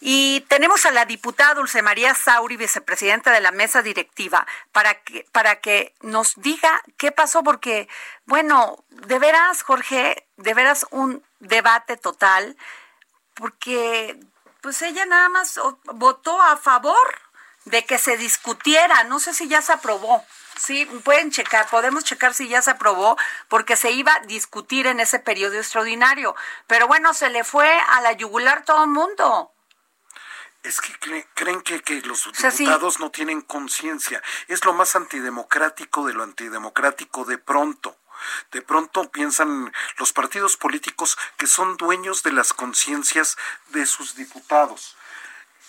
Y tenemos a la diputada Dulce María Sauri, vicepresidenta de la mesa directiva, para que, para que nos diga qué pasó, porque, bueno, de veras, Jorge, de veras un debate total, porque pues ella nada más votó a favor de que se discutiera, no sé si ya se aprobó. Sí, pueden checar, podemos checar si ya se aprobó, porque se iba a discutir en ese periodo extraordinario. Pero bueno, se le fue a la yugular todo el mundo. Es que creen que, que los diputados no tienen conciencia. Es lo más antidemocrático de lo antidemocrático de pronto. De pronto piensan los partidos políticos que son dueños de las conciencias de sus diputados.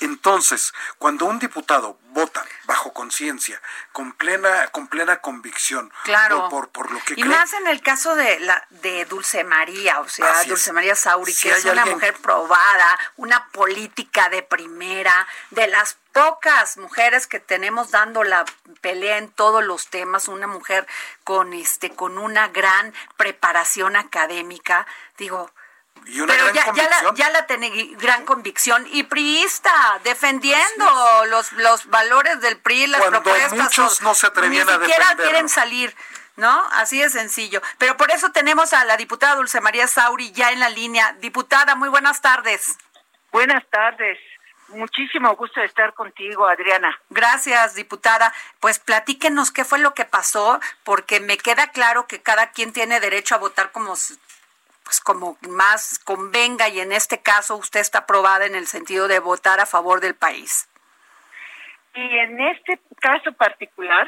Entonces, cuando un diputado vota bajo conciencia, con plena, con plena convicción, claro. por, por, lo que y más en el caso de la de Dulce María, o sea, Dulce María Sauri, que es una mujer probada, una política de primera, de las pocas mujeres que tenemos dando la pelea en todos los temas, una mujer con este, con una gran preparación académica, digo, pero ya, ya, la, ya la tiene gran convicción y priista, defendiendo los, los valores del PRI, las Cuando propuestas. Muchos no se atrevían ni siquiera quieren salir. ¿No? Así de sencillo. Pero por eso tenemos a la diputada Dulce María Sauri ya en la línea. Diputada, muy buenas tardes. Buenas tardes. Muchísimo gusto de estar contigo, Adriana. Gracias, diputada. Pues platíquenos qué fue lo que pasó, porque me queda claro que cada quien tiene derecho a votar como pues como más convenga y en este caso usted está aprobada en el sentido de votar a favor del país. Y en este caso particular,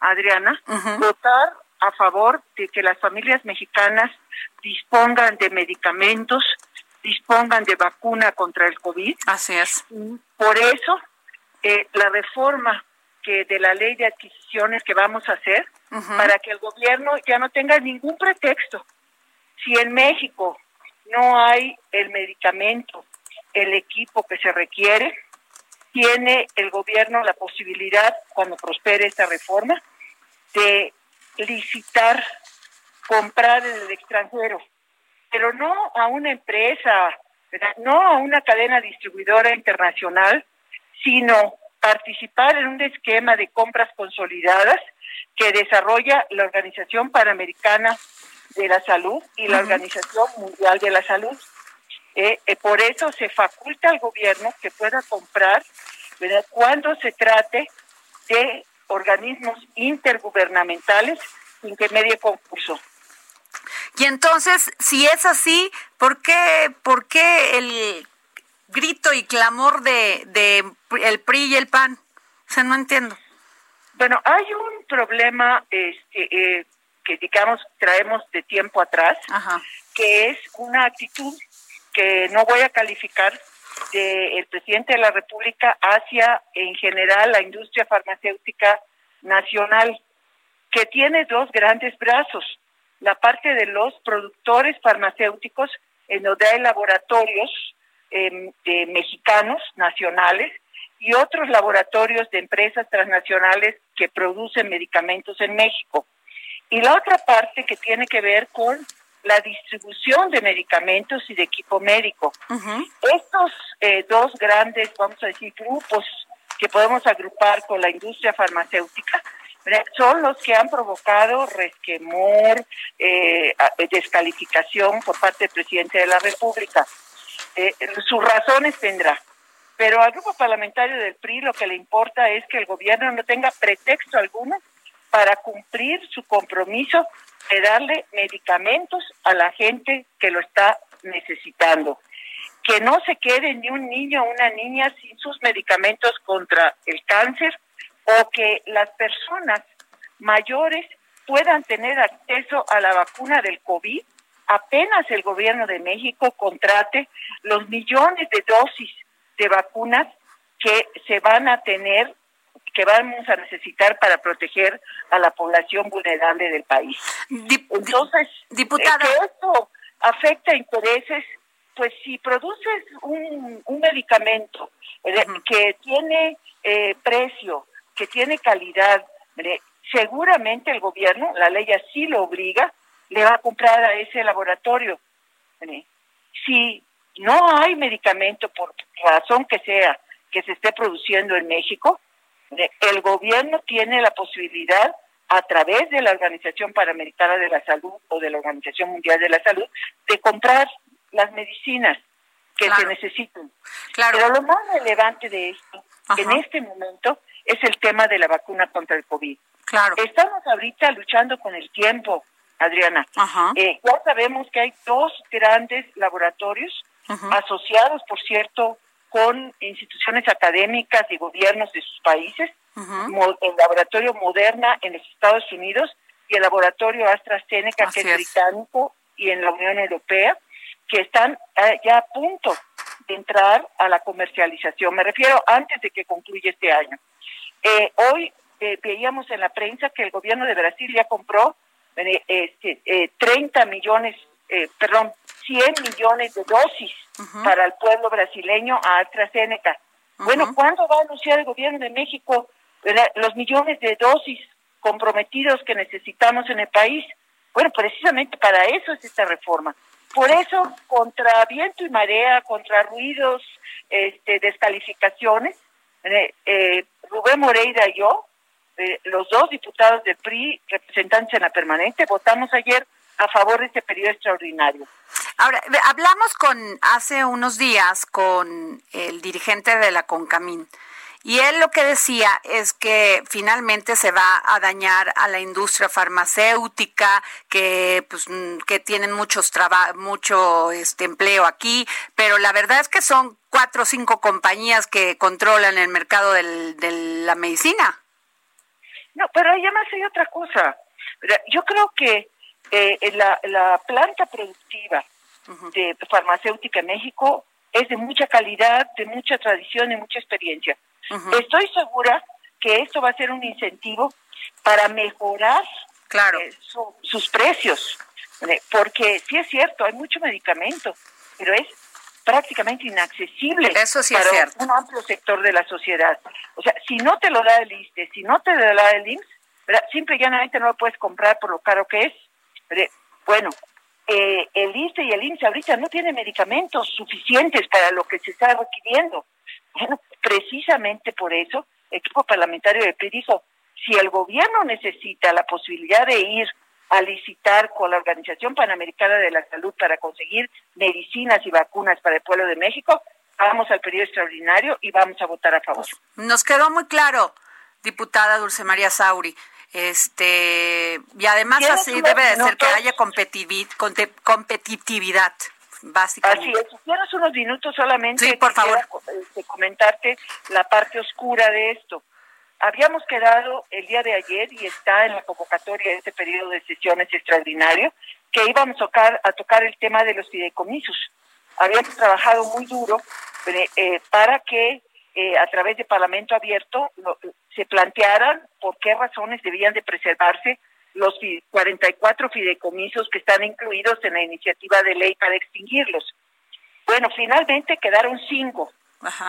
Adriana, votar a favor de que las familias mexicanas dispongan de medicamentos, dispongan de vacuna contra el COVID. Así es. Por eso, eh, la reforma que de la ley de adquisiciones que vamos a hacer, para que el gobierno ya no tenga ningún pretexto si en México no hay el medicamento, el equipo que se requiere, tiene el gobierno la posibilidad, cuando prospere esta reforma, de licitar, comprar en el extranjero, pero no a una empresa, no a una cadena distribuidora internacional, sino participar en un esquema de compras consolidadas que desarrolla la Organización Panamericana de la Salud y la Organización Mundial de la Salud. Eh, eh, por eso se faculta al gobierno que pueda comprar ¿verdad? cuando se trate de organismos intergubernamentales sin que medie concurso. Y entonces, si es así, ¿por qué, por qué el grito y clamor de, de el PRI y el PAN? O sea, no entiendo. Bueno, hay un problema este, eh, que digamos traemos de tiempo atrás, que es una actitud que no voy a calificar del presidente de la República hacia en general la industria farmacéutica nacional, que tiene dos grandes brazos, la parte de los productores farmacéuticos, en donde hay laboratorios em, mexicanos, nacionales, y otros laboratorios de empresas transnacionales que producen medicamentos en México. Y la otra parte que tiene que ver con la distribución de medicamentos y de equipo médico. Estos eh, dos grandes, vamos a decir, grupos que podemos agrupar con la industria farmacéutica, son los que han provocado resquemor, eh, descalificación por parte del presidente de la República. Eh, sus razones tendrá. Pero al grupo parlamentario del PRI lo que le importa es que el gobierno no tenga pretexto alguno para cumplir su compromiso de darle medicamentos a la gente que lo está necesitando. Que no se quede ni un niño o una niña sin sus medicamentos contra el cáncer o que las personas mayores puedan tener acceso a la vacuna del COVID. Apenas el gobierno de México contrate los millones de dosis de vacunas que se van a tener que vamos a necesitar para proteger a la población vulnerable del país. Entonces, diputada, que esto afecta intereses, pues si produces un, medicamento eh, que tiene eh, precio, que tiene calidad, seguramente el gobierno, la ley así lo obliga, le va a comprar a ese laboratorio. Si no hay medicamento, por razón que sea, que se esté produciendo en México, el gobierno tiene la posibilidad a través de la Organización Panamericana de la Salud o de la Organización Mundial de la Salud de comprar las medicinas que se necesiten. Pero lo más relevante de esto en este momento es el tema de la vacuna contra el COVID. Claro. Estamos ahorita luchando con el tiempo, Adriana. Eh, ya sabemos que hay dos grandes laboratorios asociados, por cierto, con instituciones académicas y gobiernos de sus países, el laboratorio Moderna en los Estados Unidos y el laboratorio AstraZeneca, que es, británico, y en la Unión Europea, que están eh, ya a punto de entrar a la comercialización. Me refiero antes de que concluya este año. Eh, hoy eh, veíamos en la prensa que el gobierno de Brasil ya compró este, 30 millones, perdón, 100 millones de dosis para el pueblo brasileño a AstraZeneca. Bueno, ¿cuándo va a anunciar el gobierno de México los millones de dosis comprometidos que necesitamos en el país? Bueno, precisamente para eso es esta reforma. Por eso, contra viento y marea, contra ruidos, este, descalificaciones, eh, eh, Rubén Moreira y yo, eh, los dos diputados del PRI, representantes en la permanente, votamos ayer a favor de este periodo extraordinario. Ahora, hablamos con hace unos días con el dirigente de la CONCAMIN y él lo que decía es que finalmente se va a dañar a la industria farmacéutica, que pues mm, que tienen muchos mucho este empleo aquí, pero la verdad es que son cuatro o cinco compañías que controlan el mercado del, de la medicina. No, pero además hay otra cosa. Yo creo que eh, la, la planta productiva de farmacéutica en México es de mucha calidad, de mucha tradición y mucha experiencia. Estoy segura que esto va a ser un incentivo para mejorar claro. Eh, sus precios, porque sí es cierto, hay mucho medicamento, pero es prácticamente inaccesible Eso sí para es cierto. un amplio sector de la sociedad. O sea, si no te lo da el ISTE, si no te lo da el IMSS, simple y llanamente no lo puedes comprar por lo caro que es. Bueno, eh, el ISTE y el IMSS ahorita no tienen medicamentos suficientes para lo que se está requiriendo. Bueno, precisamente por eso, el equipo parlamentario de PRI dijo, si el gobierno necesita la posibilidad de ir a licitar con la Organización Panamericana de la Salud para conseguir medicinas y vacunas para el pueblo de México, vamos al periodo extraordinario y vamos a votar a favor. Nos quedó muy claro, diputada Dulce María Sauri. Este, y además así debe de ser que haya competitividad, básicamente. Así es, tienes unos minutos solamente. Sí, por favor. Este, comentarte la parte oscura de esto. Habíamos quedado el día de ayer y está en la convocatoria de este periodo de sesiones extraordinario que íbamos a tocar, a tocar el tema de los fideicomisos. Habíamos trabajado muy duro eh, eh, para que eh, a través de Parlamento Abierto se plantearan por qué razones debían de preservarse los 44 fideicomisos que están incluidos en la iniciativa de ley para extinguirlos. Bueno, finalmente quedaron cinco,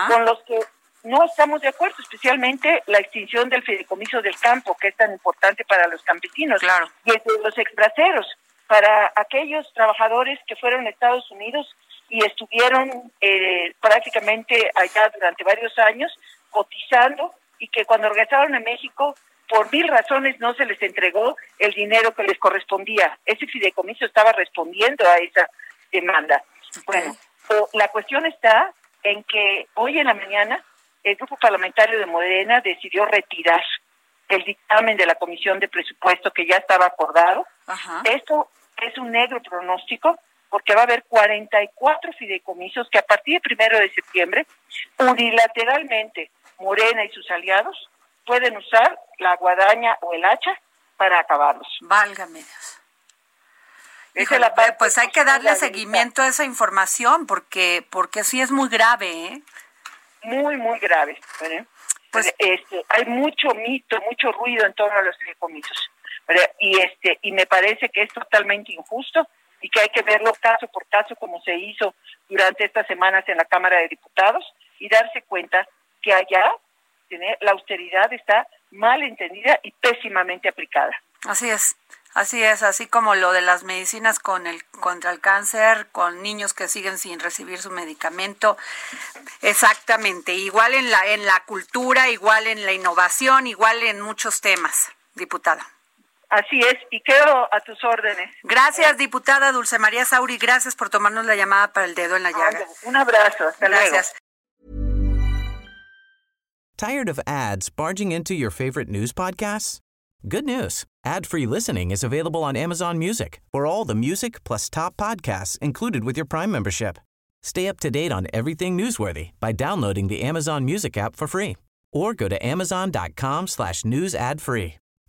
con los que no estamos de acuerdo, especialmente la extinción del fideicomiso del campo, que es tan importante para los campesinos, claro. y el de los exbraceros, para aquellos trabajadores que fueron a Estados Unidos y estuvieron eh, prácticamente allá durante varios años cotizando y que cuando regresaron a México por mil razones no se les entregó el dinero que les correspondía. Ese fideicomiso estaba respondiendo a esa demanda. Bueno, la cuestión está en que hoy en la mañana el grupo parlamentario de Morena decidió retirar el dictamen de la Comisión de Presupuesto que ya estaba acordado. Esto es un negro pronóstico porque va a haber 44 fideicomisos que a partir del primero de septiembre, unilateralmente, Morena y sus aliados pueden usar la guadaña o el hacha para acabarlos. Válgame Dios. pues hay que darle seguimiento a esa información porque porque sí es muy grave, ¿eh? Muy, muy grave. Pues, este, hay mucho mito, mucho ruido en torno a los fideicomisos. Y este y me parece que es totalmente injusto y que hay que verlo caso por caso como se hizo durante estas semanas en la Cámara de Diputados y darse cuenta que allá la austeridad está mal entendida y pésimamente aplicada. Así es. Así es, así como lo de las medicinas con el contra el cáncer, con niños que siguen sin recibir su medicamento. Exactamente, igual en la en la cultura, igual en la innovación, igual en muchos temas, diputada. Así es, y quedo a tus órdenes. Gracias, diputada Dulce María Sauri, gracias por tomarnos la llamada para el dedo en la llaga. Un abrazo, hasta gracias. Tired of ads barging into your favorite news podcasts? Good news. Ad-free listening is available on Amazon Music. For all the music plus top podcasts included with your Prime membership. Stay up to date on everything newsworthy by downloading the Amazon Music app for free or go to amazon.com slash news ad free.